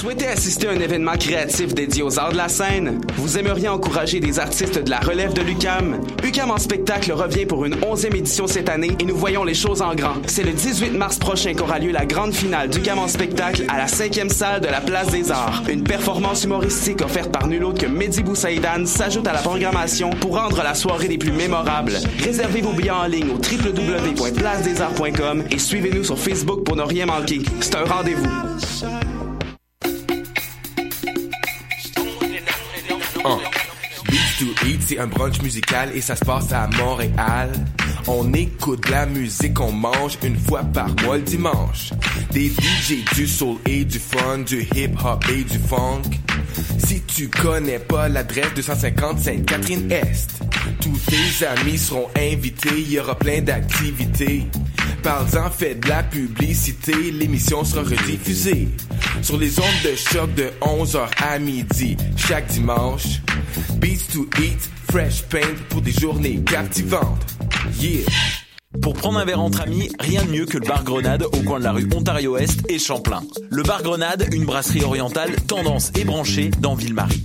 souhaitez assister à un événement créatif dédié aux arts de la scène? Vous aimeriez encourager des artistes de la relève de l'UCAM? UCAM en spectacle revient pour une onzième édition cette année et nous voyons les choses en grand. C'est le 18 mars prochain qu'aura lieu la grande finale d'UCAM en spectacle à la cinquième salle de la Place des Arts. Une performance humoristique offerte par nul autre que Mehdi Boussaïdan s'ajoute à la programmation pour rendre la soirée des plus mémorables. Réservez vos billets en ligne au www.placedesarts.com et suivez-nous sur Facebook pour ne rien manquer. C'est un rendez-vous. Uh. Beats to Eat, c'est un brunch musical et ça se passe à Montréal. On écoute la musique, on mange une fois par mois le dimanche. Des DJ, du soul et du fun, du hip hop et du funk. Si tu connais pas l'adresse 250 Sainte-Catherine-Est, tous tes amis seront invités, il y aura plein d'activités. Parle-en, fais de la publicité, l'émission sera rediffusée sur les ondes de choc de 11h à midi chaque dimanche. Beats to eat, fresh paint pour des journées captivantes. Yeah! Pour prendre un verre entre amis, rien de mieux que le bar Grenade au coin de la rue Ontario-Est et Champlain. Le bar Grenade, une brasserie orientale tendance et branchée dans Ville-Marie.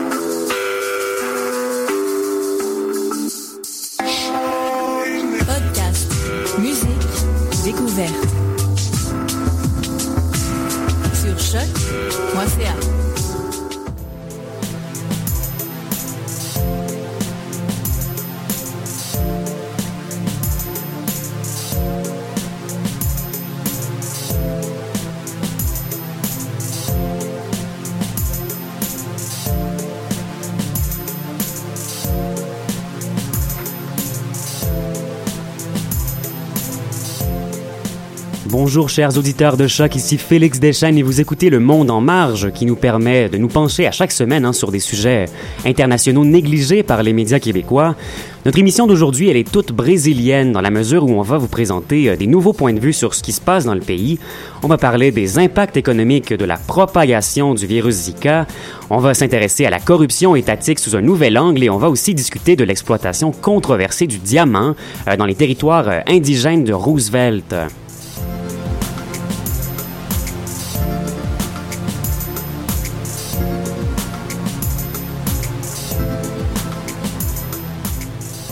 Bonjour chers auditeurs de choc, ici Félix Deschênes et vous écoutez Le Monde en marge qui nous permet de nous pencher à chaque semaine hein, sur des sujets internationaux négligés par les médias québécois. Notre émission d'aujourd'hui, elle est toute brésilienne dans la mesure où on va vous présenter euh, des nouveaux points de vue sur ce qui se passe dans le pays. On va parler des impacts économiques de la propagation du virus Zika. On va s'intéresser à la corruption étatique sous un nouvel angle et on va aussi discuter de l'exploitation controversée du diamant euh, dans les territoires euh, indigènes de Roosevelt.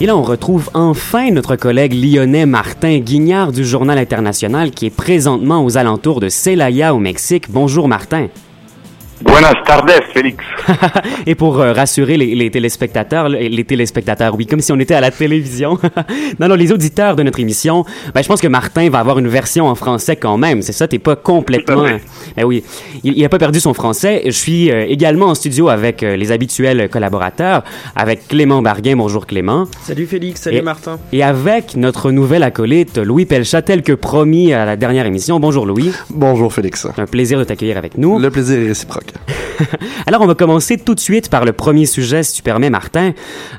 Et là, on retrouve enfin notre collègue lyonnais Martin Guignard du Journal International qui est présentement aux alentours de Celaya au Mexique. Bonjour Martin. Buenas tardes, Félix. Et pour euh, rassurer les, les, téléspectateurs, les téléspectateurs, oui, comme si on était à la télévision. non, non, les auditeurs de notre émission, ben, je pense que Martin va avoir une version en français quand même. C'est ça, t'es pas complètement. Ben oui, il, il a pas perdu son français. Je suis euh, également en studio avec euh, les habituels collaborateurs, avec Clément Barguin. Bonjour Clément. Salut Félix, salut et, Martin. Et avec notre nouvel acolyte, Louis Pelchat, tel que promis à la dernière émission. Bonjour Louis. Bonjour Félix. Un plaisir de t'accueillir avec nous. Le plaisir est réciproque. Alors, on va commencer tout de suite par le premier sujet, si tu permets, Martin.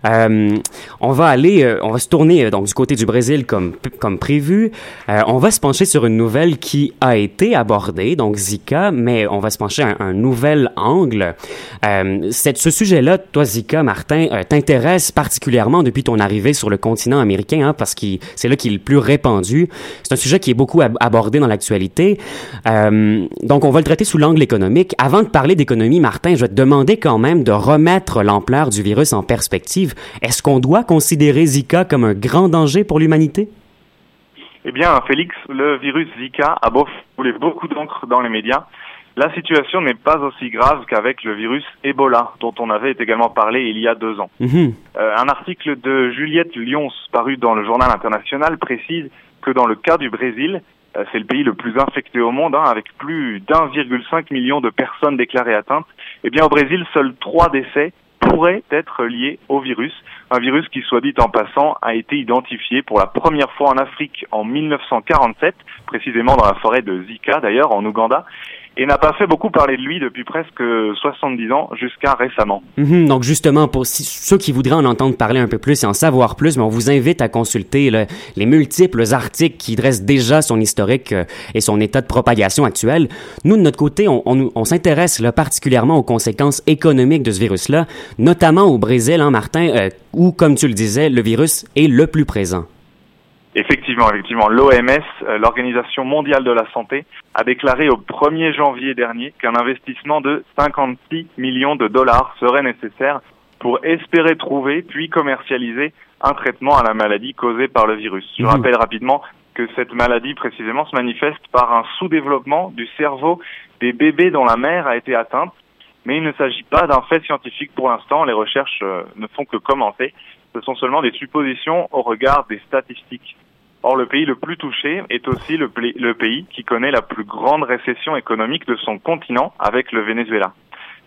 Euh, on va aller, euh, on va se tourner euh, donc du côté du Brésil comme comme prévu. On va se pencher sur une nouvelle qui a été abordée, donc Zika, mais on va se pencher à un, nouvel angle. Ce sujet-là, toi, Zika, Martin, t'intéresse particulièrement depuis ton arrivée sur le continent américain, hein, parce que c'est là qu'il est le plus répandu. C'est un sujet qui est beaucoup ab abordé dans l'actualité. donc, on va le traiter sous l'angle économique. Avant de parler d'économie, Martin, je vais te demander quand même de remettre l'ampleur du virus en perspective. Est-ce qu'on doit considérer Zika comme un grand danger pour l'humanité? Eh bien, Félix, le virus Zika a beau beaucoup d'encre dans les médias. La situation n'est pas aussi grave qu'avec le virus Ebola, dont on avait également parlé il y a deux ans. Mm-hmm. Euh, un article de Juliette Lyons, paru dans le journal international, précise que dans le cas du Brésil, c'est le pays le plus infecté au monde, hein, avec plus d'1,5 million de personnes déclarées atteintes. Eh bien, au Brésil, seuls trois décès pourraient être liés au virus. Un virus qui, soit dit en passant, a été identifié pour la première fois en Afrique en 1947, précisément dans la forêt de Zika, d'ailleurs, en Ouganda. Et n'a pas fait beaucoup parler de lui depuis presque 70 ans jusqu'à récemment. Mhm, donc justement, pour ceux qui voudraient en entendre parler un peu plus et en savoir plus, mais on vous invite à consulter les multiples articles qui dressent déjà son historique euh, et son état de propagation actuel. Nous, de notre côté, on, on, s'intéresse particulièrement aux conséquences économiques de ce virus-là, notamment au Brésil, hein, Martin, euh, où, comme tu le disais, le virus est le plus présent. Effectivement, effectivement. L'OMS, euh, l'Organisation mondiale de la santé, a déclaré au 1er janvier dernier qu'un investissement de 56 millions de dollars serait nécessaire pour espérer trouver puis commercialiser un traitement à la maladie causée par le virus. Je mmh. rappelle rapidement que cette maladie précisément se manifeste par un sous-développement du cerveau des bébés dont la mère a été atteinte, mais il ne s'agit pas d'un fait scientifique pour l'instant, les recherches euh, ne font que commencer ce sont seulement des suppositions au regard des statistiques. Or, le pays le plus touché est aussi le, pays qui connaît la plus grande récession économique de son continent avec le Venezuela.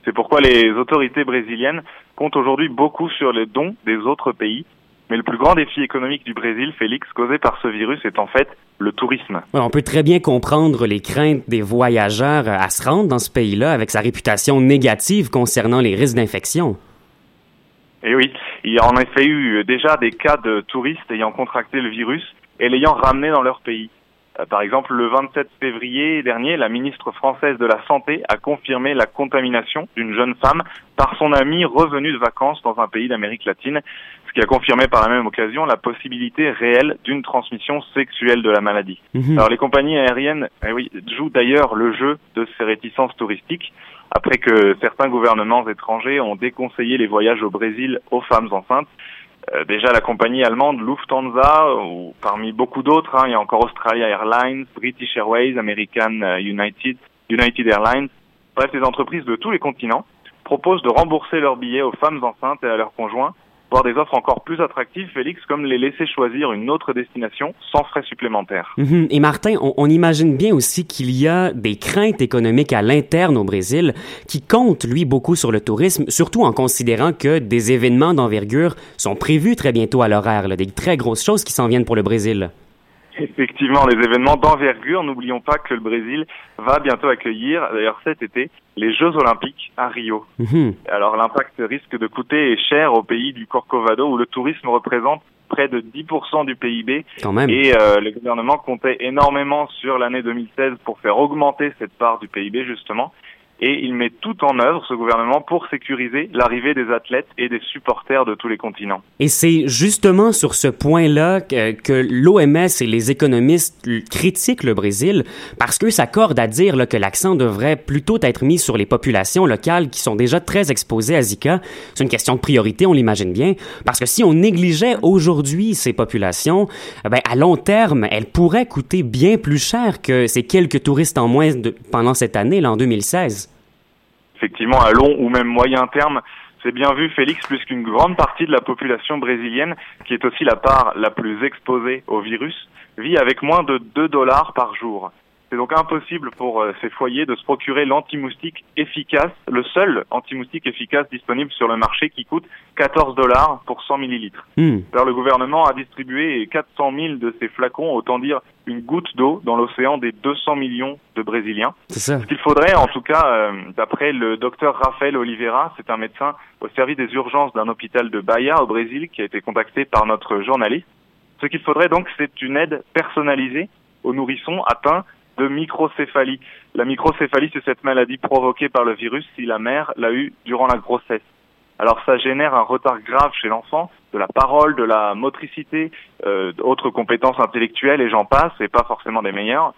C'est pourquoi les autorités brésiliennes comptent aujourd'hui beaucoup sur les dons des autres pays. Mais le plus grand défi économique du Brésil, Félix, causé par ce virus, est en fait le tourisme. on peut très bien comprendre les craintes des voyageurs à se rendre dans ce pays-là avec sa réputation négative concernant les risques d'infection. Et oui, il y a en effet eu déjà des cas de touristes ayant contracté le virus et l'ayant ramené dans leur pays. Euh, par exemple, le 27 février dernier, la ministre française de la Santé a confirmé la contamination d'une jeune femme par son amie revenue de vacances dans un pays d'Amérique latine, ce qui a confirmé par la même occasion la possibilité réelle d'une transmission sexuelle de la maladie. Mhm. Alors les compagnies aériennes eh oui, jouent d'ailleurs le jeu de ces réticences touristiques après que certains gouvernements étrangers ont déconseillé les voyages au Brésil aux femmes enceintes. Euh, déjà la compagnie allemande Lufthansa, ou parmi beaucoup d'autres, hein, il y a encore Australia Airlines, British Airways, American euh, United, United Airlines, bref, les entreprises de tous les continents proposent de rembourser leurs billets aux femmes enceintes et à leurs conjoints voir des offres encore plus attractives, Félix, comme les laisser choisir une autre destination sans frais supplémentaires. Mhm. Et Martin, on, imagine bien aussi qu'il y a des craintes économiques à l'interne au Brésil qui comptent, lui, beaucoup sur le tourisme, surtout en considérant que des événements d'envergure sont prévus très bientôt à l'horaire, des très grosses choses qui s'en viennent pour le Brésil. Effectivement, les événements d'envergure, n'oublions pas que le Brésil va bientôt accueillir, d'ailleurs cet été, les Jeux Olympiques à Rio. Mhm. Alors l'impact risque de coûter cher au pays du Corcovado où le tourisme représente près de 10% du PIB. Quand même. Et euh, le gouvernement comptait énormément sur l'année 2016 pour faire augmenter cette part du PIB justement et il met tout en œuvre, ce gouvernement, pour sécuriser l'arrivée des athlètes et des supporters de tous les continents. Et c'est justement sur ce point-là que, que l'OMS et les économistes critiquent le Brésil, parce qu'eux s'accordent à dire que l'accent devrait plutôt être mis sur les populations locales qui sont déjà très exposées à Zika. C'est une question de priorité, on l'imagine bien, parce que si on négligeait aujourd'hui ces populations, eh à long terme, elles pourraient coûter bien plus cher que ces quelques touristes en moins pendant cette année, là, en 2016 effectivement à long ou même moyen terme, c'est bien vu, Félix, puisqu'une grande partie de la population brésilienne, qui est aussi la part la plus exposée au virus, vit avec moins de 2 dollars par jour. C'est donc impossible pour euh, ces foyers de se procurer l'anti-moustique efficace, le seul anti-moustique efficace disponible sur le marché qui coûte 14 dollars pour 100 millilitres. Hmm. Alors le gouvernement a distribué 400 000 de ces flacons, autant dire une goutte d'eau dans l'océan des 200 millions de Brésiliens. Ça. Ce qu'il faudrait, en tout cas, euh, d'après le docteur Rafael Oliveira, c'est un médecin au service des urgences d'un hôpital de Bahia au Brésil qui a été contacté par notre journaliste. Ce qu'il faudrait donc, c'est une aide personnalisée aux nourrissons atteints de microcéphalie. La microcéphalie, c'est cette maladie provoquée par le virus si la mère l'a eu durant la grossesse. Alors ça génère un retard grave chez l'enfant, de la parole, de la motricité, euh, d'autres compétences intellectuelles et j'en passe, et pas forcément des meilleures.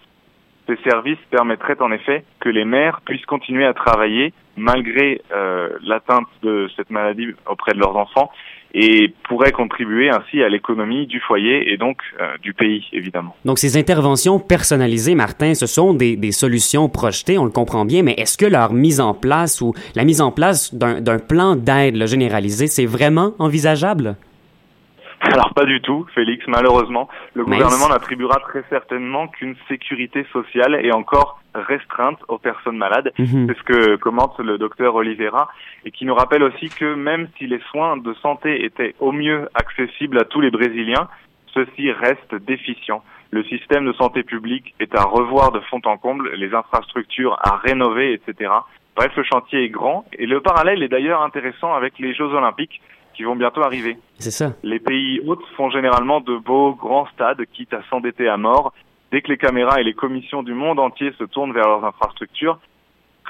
Ces services permettraient en effet que les mères puissent continuer à travailler malgré euh, l'atteinte de cette maladie auprès de leurs enfants et pourrait contribuer ainsi à l'économie du foyer et donc euh, du pays, évidemment. Donc ces interventions personnalisées, Martin, ce sont des, des solutions projetées, on le comprend bien, mais est-ce que leur mise en place ou la mise en place d'un plan d'aide généralisé, c'est vraiment envisageable? Alors pas du tout, Félix, malheureusement. Le gouvernement n'attribuera très certainement qu'une sécurité sociale et encore restreinte aux personnes malades. Mhm. C'est ce que commente le docteur Oliveira et qui nous rappelle aussi que même si les soins de santé étaient au mieux accessibles à tous les Brésiliens, ceux-ci restent déficients. le système de santé publique est à revoir de fond en comble, les infrastructures à rénover, etc. Bref, le chantier est grand et le parallèle est d'ailleurs intéressant avec les Jeux Olympiques qui vont bientôt arriver. C'est ça. Les pays hôtes font généralement de beaux grands stades, quitte à s'endetter à mort. Dès que les caméras et les commissions du monde entier se tournent vers leurs infrastructures,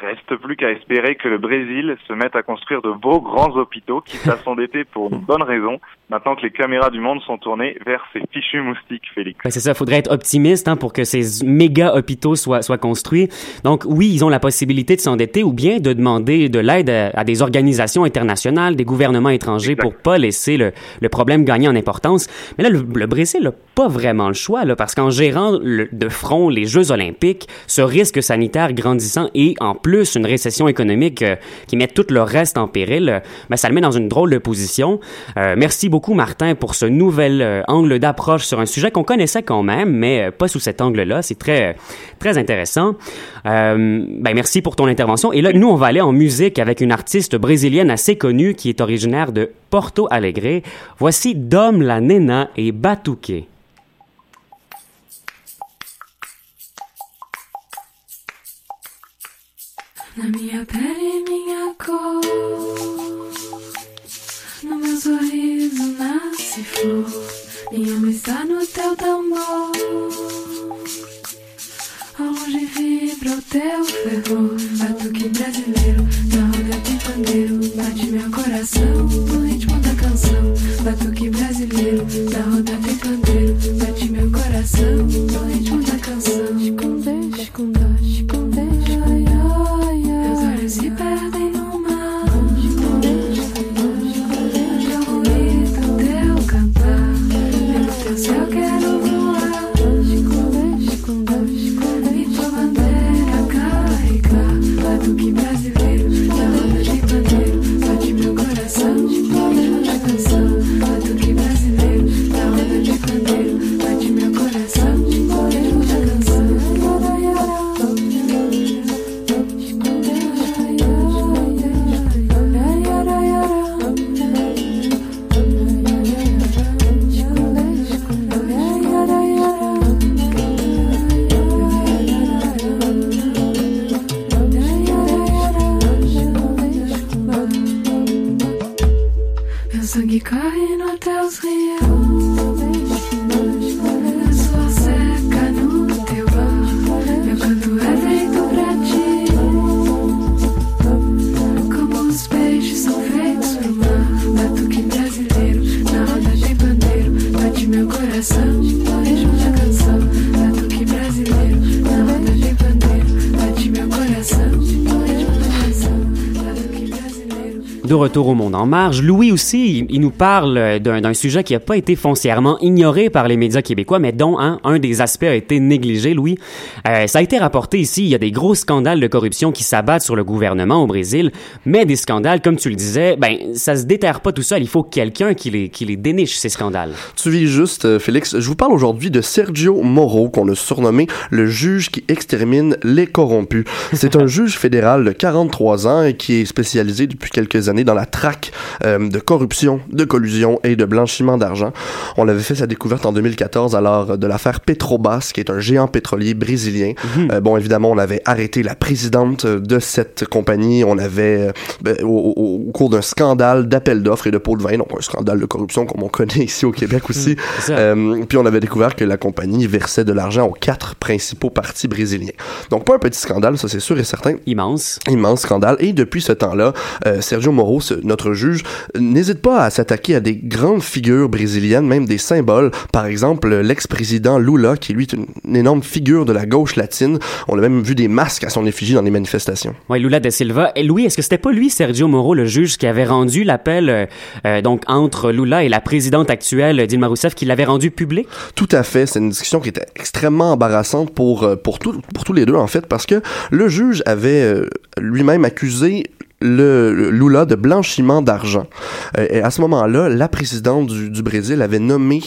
Reste plus qu'à espérer que le Brésil se mette à construire de beaux grands hôpitaux qui à s'endetter pour une bonne raison, maintenant que les caméras du monde sont tournées vers ces fichus moustiques, Félix. Ben c'est ça, il faudrait être optimiste hein, pour que ces méga hôpitaux soient, soient construits. Donc oui, ils ont la possibilité de s'endetter ou bien de demander de l'aide à, des organisations internationales, des gouvernements étrangers pour pas laisser le, le, problème gagner en importance. Mais là, le, le Brésil n'a pas vraiment le choix, là, parce qu'en gérant de front les Jeux olympiques, ce risque sanitaire grandissant et en plus une récession économique euh, qui met tout le reste en péril, euh, ben, ça le met dans une drôle de position. Euh, merci beaucoup Martin pour ce nouvel angle d'approche sur un sujet qu'on connaissait quand même, mais pas sous cet angle-là. C'est très très intéressant. ben merci pour ton intervention. Et là, nous on va aller en musique avec une artiste brésilienne assez connue qui est originaire de Porto Alegre. Voici Dom la Nena et Batuque. De retour au monde en marge, Louis aussi, il, nous parle d'un d'un sujet qui n'a pas été foncièrement ignoré par les médias québécois, mais dont hein, un des aspects a été négligé, Louis. Euh, ça a été rapporté ici, il y a des gros scandales de corruption qui s'abattent sur le gouvernement au Brésil, mais des scandales, comme tu le disais, ben ça se déterre pas tout seul, il faut quelqu'un qui les, qui les déniche, ces scandales. Tu vis juste, euh, Félix. Je vous parle aujourd'hui de Sergio Moro, qu'on a surnommé le juge qui extermine les corrompus. C'est un juge fédéral de 43 ans et qui est spécialisé depuis quelques années dans la traque euh, de corruption, de collusion et de blanchiment d'argent. On avait fait sa découverte en 2014 alors de l'affaire Petrobras, qui est un géant pétrolier brésilien. Euh, bon, évidemment, on avait arrêté la présidente de cette compagnie. On avait, euh, ben, au, au- au cours d'un scandale d'appel d'offres et de pots de vin, donc un scandale de corruption comme on connaît ici au Québec aussi. ça. Euh, puis on avait découvert que la compagnie versait de l'argent aux quatre principaux partis brésiliens. Donc pas un petit scandale, ça c'est sûr et certain. Immense. Immense scandale. Et depuis ce temps-là, euh, Sergio Moro, ce- notre juge, n'hésite pas à s'attaquer à des grandes figures brésiliennes, même des symboles. Par exemple, l'ex-président Lula, qui lui est une, une énorme figure de la gauche latine. On a même vu des masques à son effigie dans les manifestations. Ouais, Lula da Silva. Et Louis, est-ce que c'était pas lui, Sergio Moro, le juge, qui avait rendu l'appel euh, euh, donc entre Lula et la présidente actuelle, Dilma Rousseff, qui l'avait rendu public? Tout à fait. C'est une discussion qui était extrêmement embarrassante pour, euh, pour, tout- pour tous les deux, en fait, parce que le juge avait euh, lui-même accusé le, le Lula de blanchiment d'argent. Euh, et à ce moment-là, la présidente du, du Brésil avait nommé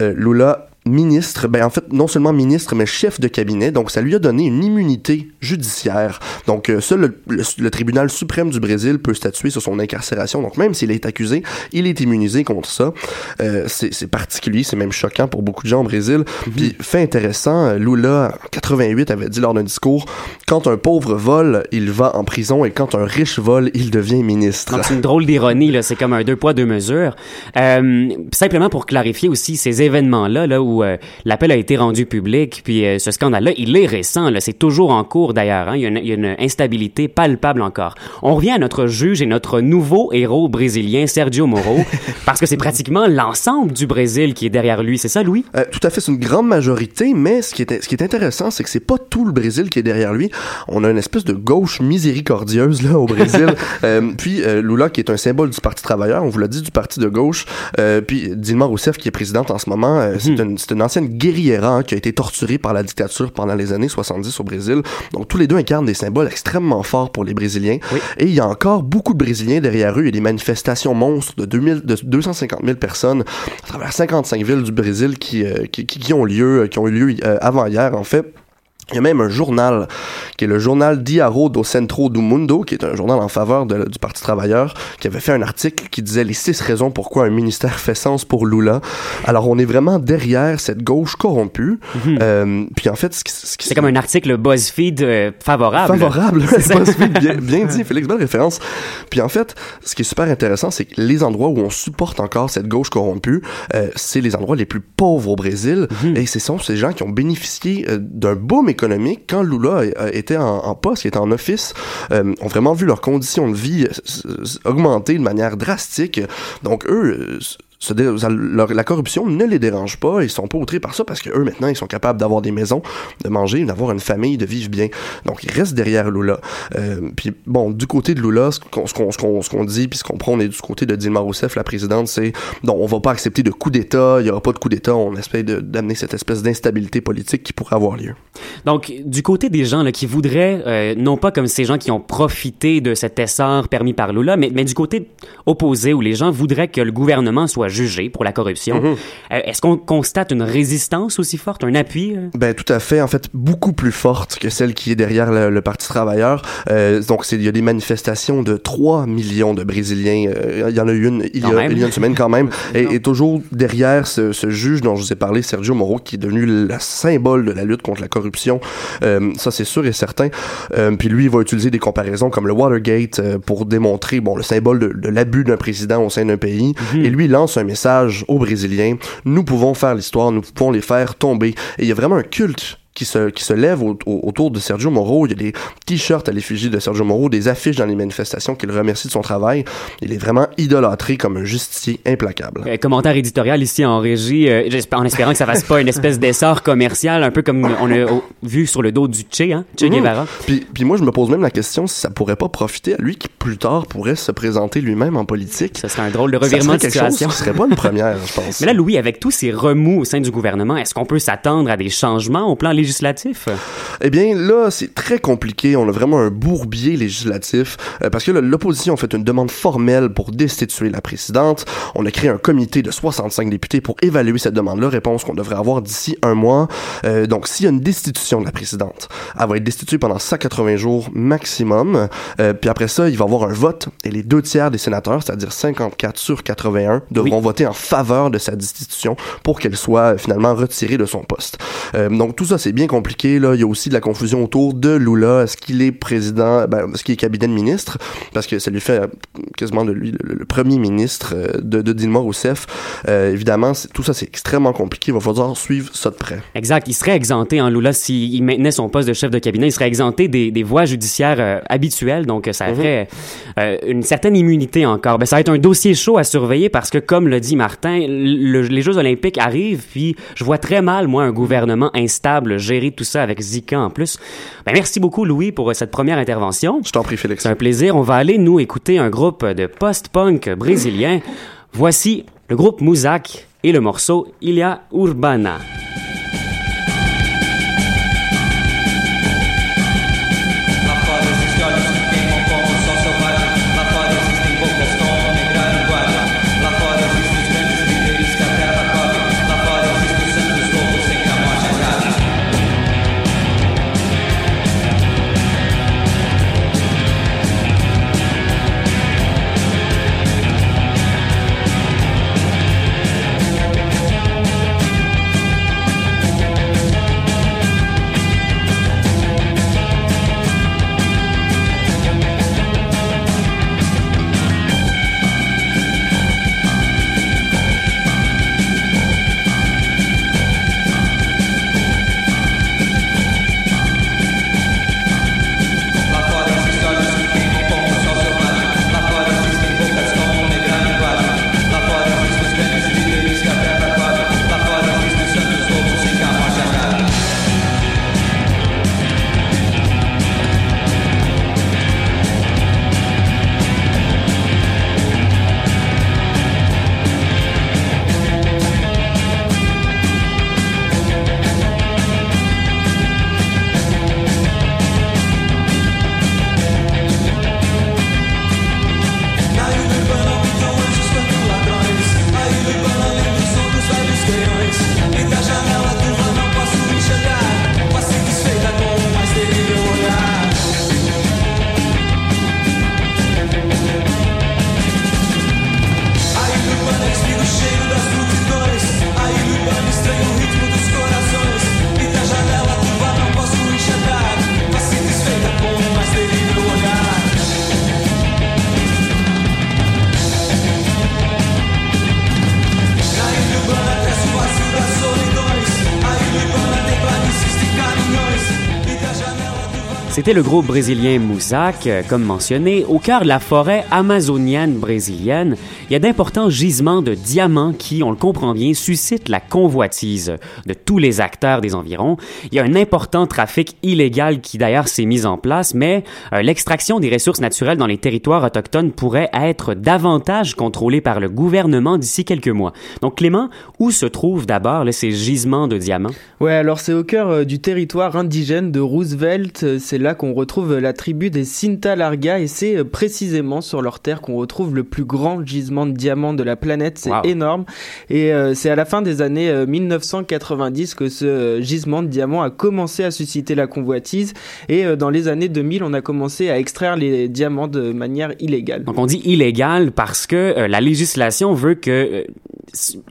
euh, Lula ministre, ben en fait non seulement ministre mais chef de cabinet, donc ça lui a donné une immunité judiciaire. Donc seul le, le- le tribunal suprême du Brésil peut statuer sur son incarcération. Donc même s'il est accusé, il est immunisé contre ça. Euh, c'est particulier, c'est même choquant pour beaucoup de gens au Brésil. Puis fait intéressant, Lula 88 avait dit lors d'un discours quand un pauvre vole, il va en prison et quand un riche vole, il devient ministre. C'est une drôle d'ironie, là. C'est comme un deux poids, deux mesures. Euh, simplement pour clarifier aussi ces événements-là, là, où euh, l'appel a été rendu public, puis euh, ce scandale-là, il est récent, là. C'est toujours en cours d'ailleurs, hein. Il y, a une, il y a une instabilité palpable encore. On revient à notre juge et notre nouveau héros brésilien, Sergio Moro, parce que c'est pratiquement l'ensemble du Brésil qui est derrière lui. C'est ça, Louis? Euh, tout à fait, c'est une grande majorité, mais ce qui est, ce qui est intéressant, c'est que c'est pas tout le Brésil qui est derrière lui. On a une espèce de gauche miséricordieuse là au Brésil. Euh, puis euh, Lula, qui est un symbole du Parti travailleur, on vous l'a dit, du Parti de gauche. Euh, puis Dilma Rousseff, qui est présidente en ce moment, euh, c'est une, c'est une ancienne guerrière hein, qui a été torturée par la dictature pendant les années 70 au Brésil. Donc tous les deux incarnent des symboles extrêmement forts pour les Brésiliens. Et il y a encore beaucoup de Brésiliens derrière eux. Il y a des manifestations monstres de, 2000, de 250 000 personnes à travers 55 villes du Brésil qui, qui, qui- ont lieu, qui ont eu lieu avant hier en fait. Il y a même un journal, qui est le journal Diário do Centro do Mundo, qui est un journal en faveur de- du Parti travailleur, qui avait fait un article qui disait les six raisons pourquoi un ministère fait sens pour Lula. Alors on est vraiment derrière cette gauche corrompue. Euh, puis en fait, ce qui, ce qui- C'est comme un article BuzzFeed euh, favorable. favorable. BuzzFeed, bien, bien dit, Félix, belle référence. Puis en fait, ce qui est super intéressant, c'est que les endroits où on supporte encore cette gauche corrompue, euh, c'est les endroits les plus pauvres au Brésil. Mhm. Et ce sont ces gens qui ont bénéficié d'un boom quand Lula était en, poste, était en office, euh, ont vraiment vu leurs conditions de vie augmenter de manière drastique. Donc eux, la corruption ne les dérange pas, ils sont pas outrés par ça parce que eux maintenant ils sont capables d'avoir des maisons, de manger, d'avoir une famille, de vivre bien. Donc ils restent derrière Lula. Euh, puis bon, du côté de Lula, ce qu'on ce qu'on dit puis ce qu'on prend, on est du côté de Dilma Rousseff, la présidente, c'est non, on va pas accepter de coup d'État, il y aura pas de coup d'État, on de- d'amener cette espèce d'instabilité politique qui pourrait avoir lieu. Donc, du côté des gens là, qui voudraient, euh, non pas comme ces gens qui ont profité de cet essor permis par Lula, mais, mais du côté opposé où les gens voudraient que le gouvernement soit jugé pour la corruption, Mhm. euh, est-ce qu'on constate une résistance aussi forte, un appui? euh? Ben tout à fait, en fait beaucoup plus forte que celle qui est derrière le, le Parti travailleur. Euh, donc il y a des manifestations de 3 millions de Brésiliens. Euh, il y en a eu une il y a, même. il y a une semaine quand même. et, et toujours derrière ce, ce juge dont je vous ai parlé, Sergio Moro, qui est devenu le symbole de la lutte contre la corruption. Ça c'est sûr et certain. Puis lui il va utiliser des comparaisons comme le Watergate pour démontrer bon le symbole de, de l'abus d'un président au sein d'un pays. Et lui il lance un message aux Brésiliens. Nous pouvons faire l'histoire, nous pouvons les faire tomber. Et il y a vraiment un culte qui se, qui se lève au- au- autour de Sergio Moro. Il y a des t-shirts à l'effigie de Sergio Moro, des affiches dans les manifestations qu'il remercie de son travail. Il est vraiment idolâtré comme un justicier implacable. Euh, commentaire éditorial ici en régie, euh, en espérant que ça fasse pas une espèce d'essor commercial, un peu comme on a oh, vu sur le dos du Che, hein, Che Mhm. Guevara. Puis, puis moi, je me pose même la question si ça pourrait pas profiter à lui qui plus tard pourrait se présenter lui-même en politique. Ce serait un drôle de revirement de quelque chose situation. qui serait pas une première, je pense. Mais là, Louis, avec tous ces remous au sein du gouvernement, est-ce qu'on peut s'attendre à des changements au plan législatif? Eh bien, là, c'est très compliqué. On a vraiment un bourbier législatif euh, parce que l'opposition a fait une demande formelle pour destituer la présidente. On a créé un comité de 65 députés pour évaluer cette demande-là. Réponse qu'on devrait avoir d'ici un mois. Euh, donc, s'il y a une destitution de la présidente, elle va être destituée pendant 180 jours maximum. Euh, puis après ça, il va y avoir un vote et les deux tiers des sénateurs, c'est-à-dire 54 sur 81, devront voter en faveur de sa destitution pour qu'elle soit finalement retirée de son poste. Donc tout ça, c'est bien compliqué. Là, il y a aussi de la confusion autour de Lula. Est-ce qu'il est président, ben, est-ce qu'il est cabinet de ministre, parce que ça lui fait euh, quasiment de lui le, le premier ministre euh, de, de Dilma Rousseff. Euh, évidemment, c'est- tout ça, c'est extrêmement compliqué. Il va falloir suivre ça de près. Exact. Il serait exempté, en Lula, s'il maintenait son poste de chef de cabinet, il serait exempté des, des voies judiciaires euh, habituelles. Donc, ça Mhm. ferait euh, une certaine immunité encore. Ben, ça va être un dossier chaud à surveiller parce que, comme le dit Martin, le- les Jeux olympiques arrivent, puis je vois très mal, moi, un gouvernement instable gérer tout ça avec Zika en plus. Ben, merci beaucoup, Louis, pour euh, cette première intervention. Je t'en prie, Félix. C'est un plaisir. On va aller, nous, écouter un groupe de post-punk brésilien. Voici le groupe Muzak et le morceau Ilha Urbana. C'était le groupe brésilien Mousak, euh, comme mentionné, au cœur de la forêt amazonienne brésilienne. Il y a d'importants gisements de diamants qui, on le comprend bien, suscitent la convoitise de tous les acteurs des environs. Il y a un important trafic illégal qui d'ailleurs s'est mis en place, mais euh, l'extraction des ressources naturelles dans les territoires autochtones pourrait être davantage contrôlée par le gouvernement d'ici quelques mois. Donc Clément, où se trouvent d'abord ces gisements de diamants? Ouais, alors c'est au cœur euh, du territoire indigène de Roosevelt. Euh, C'est là qu'on retrouve la tribu des Sinta Larga et c'est précisément sur leur terre qu'on retrouve le plus grand gisement de diamants de la planète. C'est Wow. énorme. Et euh, c'est à la fin des années euh, 1990 que ce euh, gisement de diamants a commencé à susciter la convoitise. Et euh, dans les années 2000, on a commencé à extraire les diamants de manière illégale. Donc on dit illégal parce que euh, la législation veut que euh,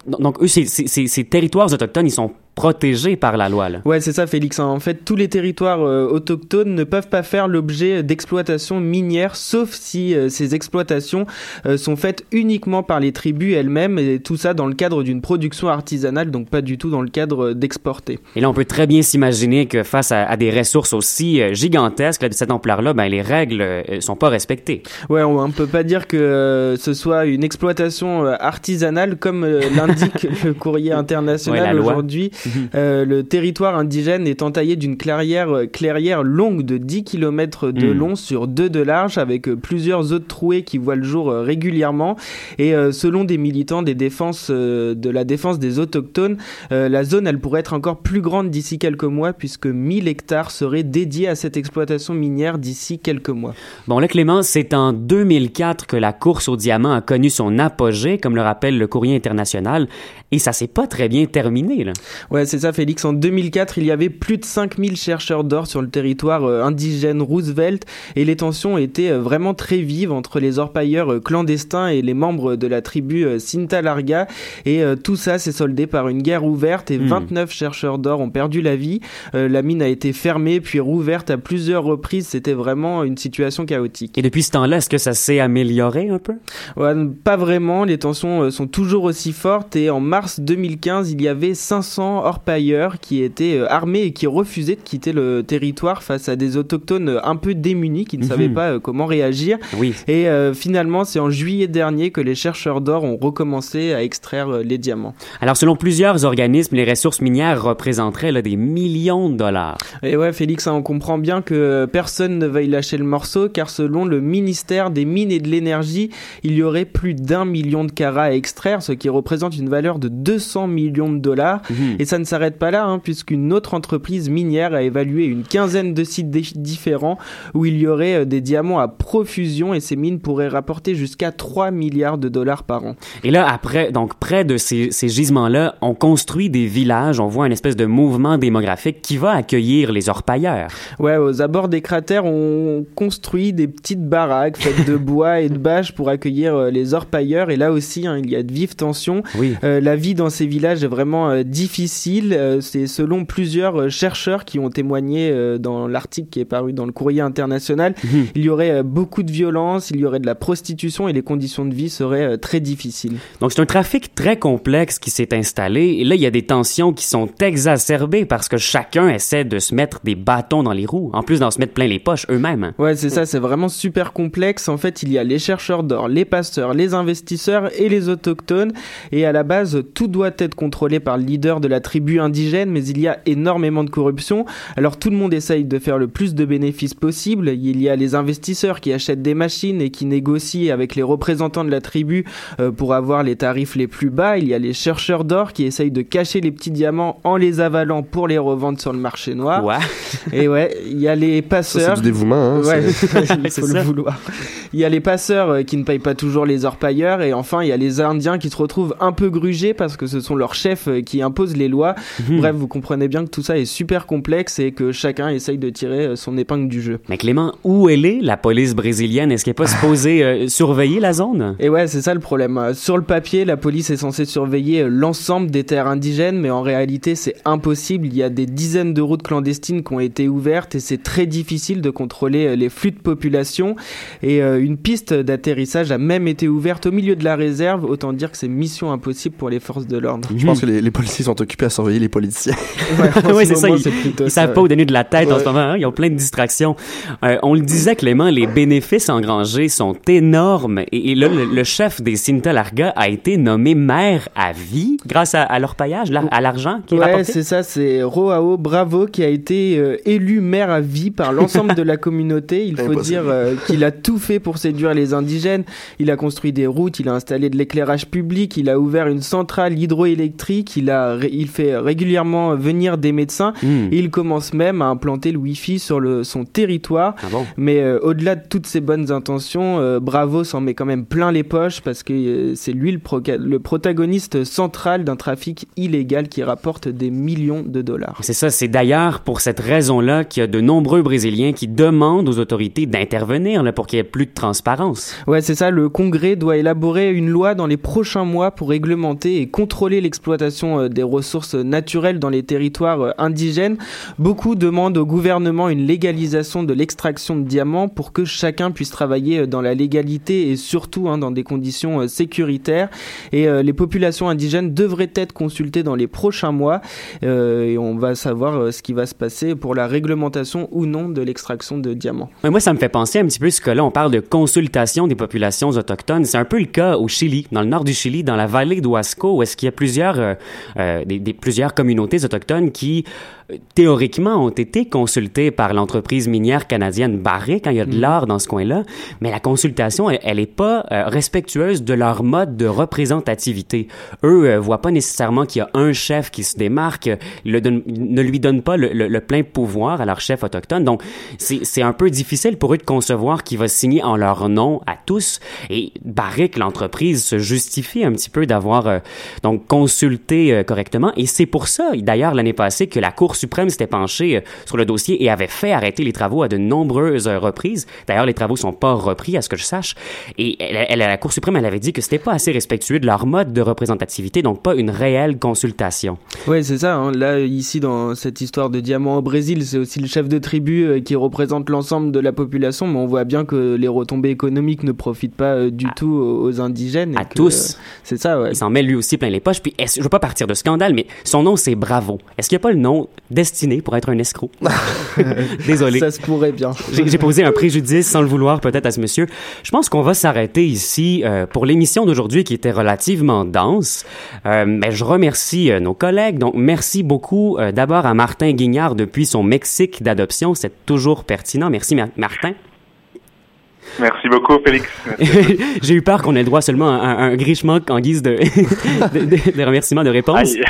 donc eux ces, ces- ces- ces territoires autochtones ils sont protégés par la loi là. Ouais, c'est ça, Félix. En fait, tous les territoires euh, autochtones ne peuvent pas faire l'objet d'exploitations minières, sauf si euh, ces exploitations euh, sont faites uniquement par les tribus elles-mêmes, et tout ça dans le cadre d'une production artisanale, donc pas du tout dans le cadre d'exporter. Et là on peut très bien s'imaginer que face à, à des ressources aussi euh, gigantesques là, de cette ampleur là, ben les règles euh, sont pas respectées. Ouais, on, on peut pas dire que euh, ce soit une exploitation artisanale comme l'indique le courrier Ouais, international loi. aujourd'hui. Euh, le territoire indigène est entaillé d'une clairière, euh, clairière longue de 10 km de Mm. long sur 2 de large avec euh, plusieurs autres trouées qui voient le jour régulièrement. Et euh, selon des militants des défenses, euh, de la défense des autochtones, la zone elle pourrait être encore plus grande d'ici quelques mois puisque 1000 hectares seraient dédiés à cette exploitation minière d'ici quelques mois. Bon là Clément, c'est en 2004 que la course au diamant a connu son apogée comme le rappelle le courrier international et ça s'est pas très bien terminé là. Ouais, c'est ça, Félix. En 2004, il y avait plus de 5000 chercheurs d'or sur le territoire euh, indigène Roosevelt et les tensions étaient euh, vraiment très vives entre les orpailleurs euh, clandestins et les membres de la tribu euh, Sinta Larga. Et tout ça s'est soldé par une guerre ouverte et Hmm. 29 chercheurs d'or ont perdu la vie. La mine a été fermée puis rouverte à plusieurs reprises. C'était vraiment une situation chaotique. Et depuis ce temps-là, est-ce que ça s'est amélioré un peu? Ouais, pas vraiment, les tensions sont toujours aussi fortes et en mars 2015, il y avait 500 orpailleurs qui étaient euh, armés et qui refusaient de quitter le territoire face à des autochtones euh, un peu démunis qui ne Mhm. savaient pas euh, comment réagir. Oui. Et finalement, c'est en juillet dernier que les chercheurs d'or ont recommencé à extraire les diamants. Alors selon plusieurs organismes, les ressources minières représenteraient là, des millions de dollars. Et ouais, Félix, on comprend bien que personne ne veuille lâcher le morceau, car selon le ministère des Mines et de l'Énergie, il y aurait plus d'un million de carats à extraire, ce qui représente une valeur de 200 millions de dollars. Mhm. Et ça ne s'arrête pas là, hein, puisqu'une autre entreprise minière a évalué une quinzaine de sites différents où il y aurait euh, des diamants à profusion et ces mines pourraient rapporter jusqu'à 3 milliards de dollars par an. Et là, après, donc près de ces, ces gisements-là, on construit des villages, on voit une espèce de mouvement démographique qui va accueillir les orpailleurs. Ouais, aux abords des cratères, on construit des petites baraques faites de bois et de bâches pour accueillir euh, les orpailleurs. Et là aussi, hein, il y a de vives tensions. Oui. Euh, la vie dans ces villages est vraiment euh, difficile. Euh, c'est selon plusieurs euh, chercheurs qui ont témoigné euh, dans l'article qui est paru dans le courrier international. Mhm. Il y aurait beaucoup de violence, il y aurait de la prostitution et les conditions de vie seraient très difficiles. Donc c'est un trafic très complexe qui s'est installé et là il y a des tensions qui sont exacerbées parce que chacun essaie de se mettre des bâtons dans les roues, en plus d'en se mettre plein les poches eux-mêmes. Ouais, c'est ça, c'est vraiment super complexe. En fait, il y a les chercheurs d'or, les passeurs, les investisseurs et les autochtones. Et à la base, tout doit être contrôlé par le leader de la tribu indigène, mais il y a énormément de corruption. Alors tout le monde essaye de faire le plus de bénéfices possible. Il y a les investisseurs qui achètent des machines et qui négocient avec les représentants de la tribu euh, pour avoir les tarifs les plus bas. Il y a les chercheurs d'or qui essayent de cacher les petits diamants en les avalant pour les revendre sur le marché noir. Ouais. Et ouais, il y a les Ça, passeurs. c'est du dévouement. Hein, Ouais, c'est- il faut ça. le vouloir. Il y a les passeurs euh, qui ne payent pas toujours les orpailleurs et enfin il y a les Indiens qui se retrouvent un peu grugés parce que ce sont leurs chefs euh, qui imposent les lois. Mhm. Bref, vous comprenez bien que tout ça est super complexe et que chacun essaye de tirer euh, son épingle du jeu. Mais Clément, où elle est la police brésilienne? Est-ce qu'elle n'est pas supposée euh, surveiller la zone? Et ouais, c'est ça le problème. Euh, Sur le papier, la police est censée surveiller l'ensemble des terres indigènes, mais en réalité, c'est impossible. Il y a des dizaines de routes clandestines qui ont été ouvertes et c'est très difficile de contrôler les flux de population. Et euh, une piste d'atterrissage a même été ouverte au milieu de la réserve. Autant dire que c'est mission impossible pour les forces de l'ordre. Je pense que les, les policiers sont occupés à surveiller les politiciens. oui, c'est ça. Ils, ils ça, savent pas où donner de la tête en ce moment. hein. Ils ont plein de distractions. Euh, on le disait, Clément, les bénéfices engrangés sont énormes. Et, et là, le, le chef des Cinta Larga a été nommé maire à vie grâce à, à leur paillage, à l'argent qui Ouais, rapporté. c'est ça, c'est Roao Bravo qui a été euh, élu maire à vie par l'ensemble de la communauté. Il faut dire euh, qu'il a tout fait pour séduire les indigènes. Il a construit des routes, il a installé de l'éclairage public, il a ouvert une centrale hydroélectrique, il a il fait régulièrement venir des médecins. Hmm. Et il commence même à implanter le Wi-Fi sur le, son territoire. Ah bon? Mais euh, au-delà de toutes ces bonnes intentions, euh, Bravo s'en met quand même plein les poches parce que euh, c'est lui le, le protagoniste central d'un trafic illégal qui rapporte des millions de dollars. C'est ça, c'est d'ailleurs pour cette raison-là qu'il y a de nombreux Brésiliens qui demandent aux autorités d'intervenir pour qu'il y ait plus de transparence. Ouais, c'est ça, le Congrès doit élaborer une loi dans les prochains mois pour réglementer et contrôler l'exploitation des ressources naturelles dans les territoires euh, indigènes. Beaucoup demandent au gouvernement une légalisation de l'extraction de diamants pour que chacun puisse travailler euh, dans la légalité et surtout hein, dans des conditions euh, sécuritaires. Et les populations indigènes devraient être consultées dans les prochains mois et on va savoir ce qui va se passer pour la réglementation ou non de l'extraction de diamants. Mais moi, ça me fait penser un petit peu ce que là, on parle de consultation des populations autochtones. C'est un peu le cas au Chili, dans le nord du Chili, dans la vallée d'Huasco, où est-ce qu'il y a plusieurs, des, plusieurs communautés autochtones qui, théoriquement, ont été consultées par l'entreprise minière canadienne Barrick quand il y a de l'or dans ce coin-là. Mais la consultation, elle, elle est pas euh, respectueuse de leur mode de représentativité. Eux euh, voient pas nécessairement qu'il y a un chef qui se démarque, le ne lui donnent pas le, le- le plein pouvoir à leur chef autochtone. Donc, c'est un peu difficile pour eux de concevoir qui va signer en leur nom à tous. Et Barrick, l'entreprise, se justifie un petit peu d'avoir euh, donc consulté euh, correctement. Et c'est pour ça, d'ailleurs, l'année passée, que la Cour suprême s'était penchée euh, sur le dossier et avait fait arrêter les travaux à de nombreuses euh, reprises. D'ailleurs, les travaux sont pas repris, à ce que je sache. Et elle, elle- la Cour suprême, elle avait dit que c'était pas assez respectueux de leur mode de représentativité, donc pas une réelle consultation. Ouais, c'est ça. hein. Là, ici, dans cette histoire de diamant au Brésil, c'est aussi le chef de tribu euh, qui représente l'ensemble de la population, mais on voit bien que les retombées économiques ne profitent pas du tout aux, indigènes. À que, tous. c'est ça, ouais. Il s'en met lui aussi plein les poches. Puis, je veux pas partir de scandale, mais son nom, c'est Bravo. Est-ce qu'il n'y a pas le nom destiné pour être un escroc? Désolé. Ça se pourrait bien. J'ai posé un préjudice sans le vouloir peut-être à ce monsieur. Je pense qu'on va s'arrêter ici euh, pour l'émission d'aujourd'hui qui était relativement dense. Euh, mais je remercie euh, nos collègues. Donc merci beaucoup d'abord à Martin Guignard depuis son Mexique d'adoption. C'est toujours pertinent. Merci Mar- Martin. Merci beaucoup, Félix. J'ai eu peur qu'on ait le droit seulement à un, un grichement en guise de, de, de- de remerciement de réponse.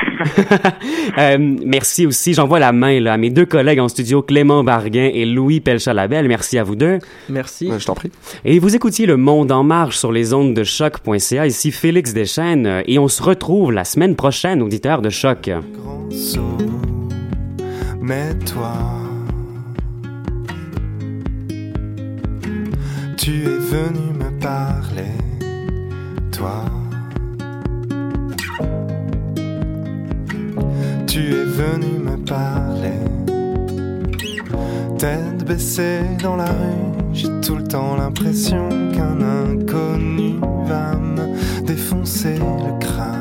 Euh, merci aussi. J'envoie la main là, à mes deux collègues en studio, Clément Barguin et Louis Pelchalabel. Merci à vous deux. Merci. Ouais, je t'en prie. Et vous écoutiez Le Monde en marche sur les ondes de choc.ca. Ici Félix Deschênes euh, et on se retrouve la semaine prochaine, auditeurs de choc. grand saut. Mais toi, tu es venu me parler, toi. Tu es venu me parler, tête baissée dans la rue, j'ai tout le temps l'impression qu'un inconnu va me défoncer le crâne.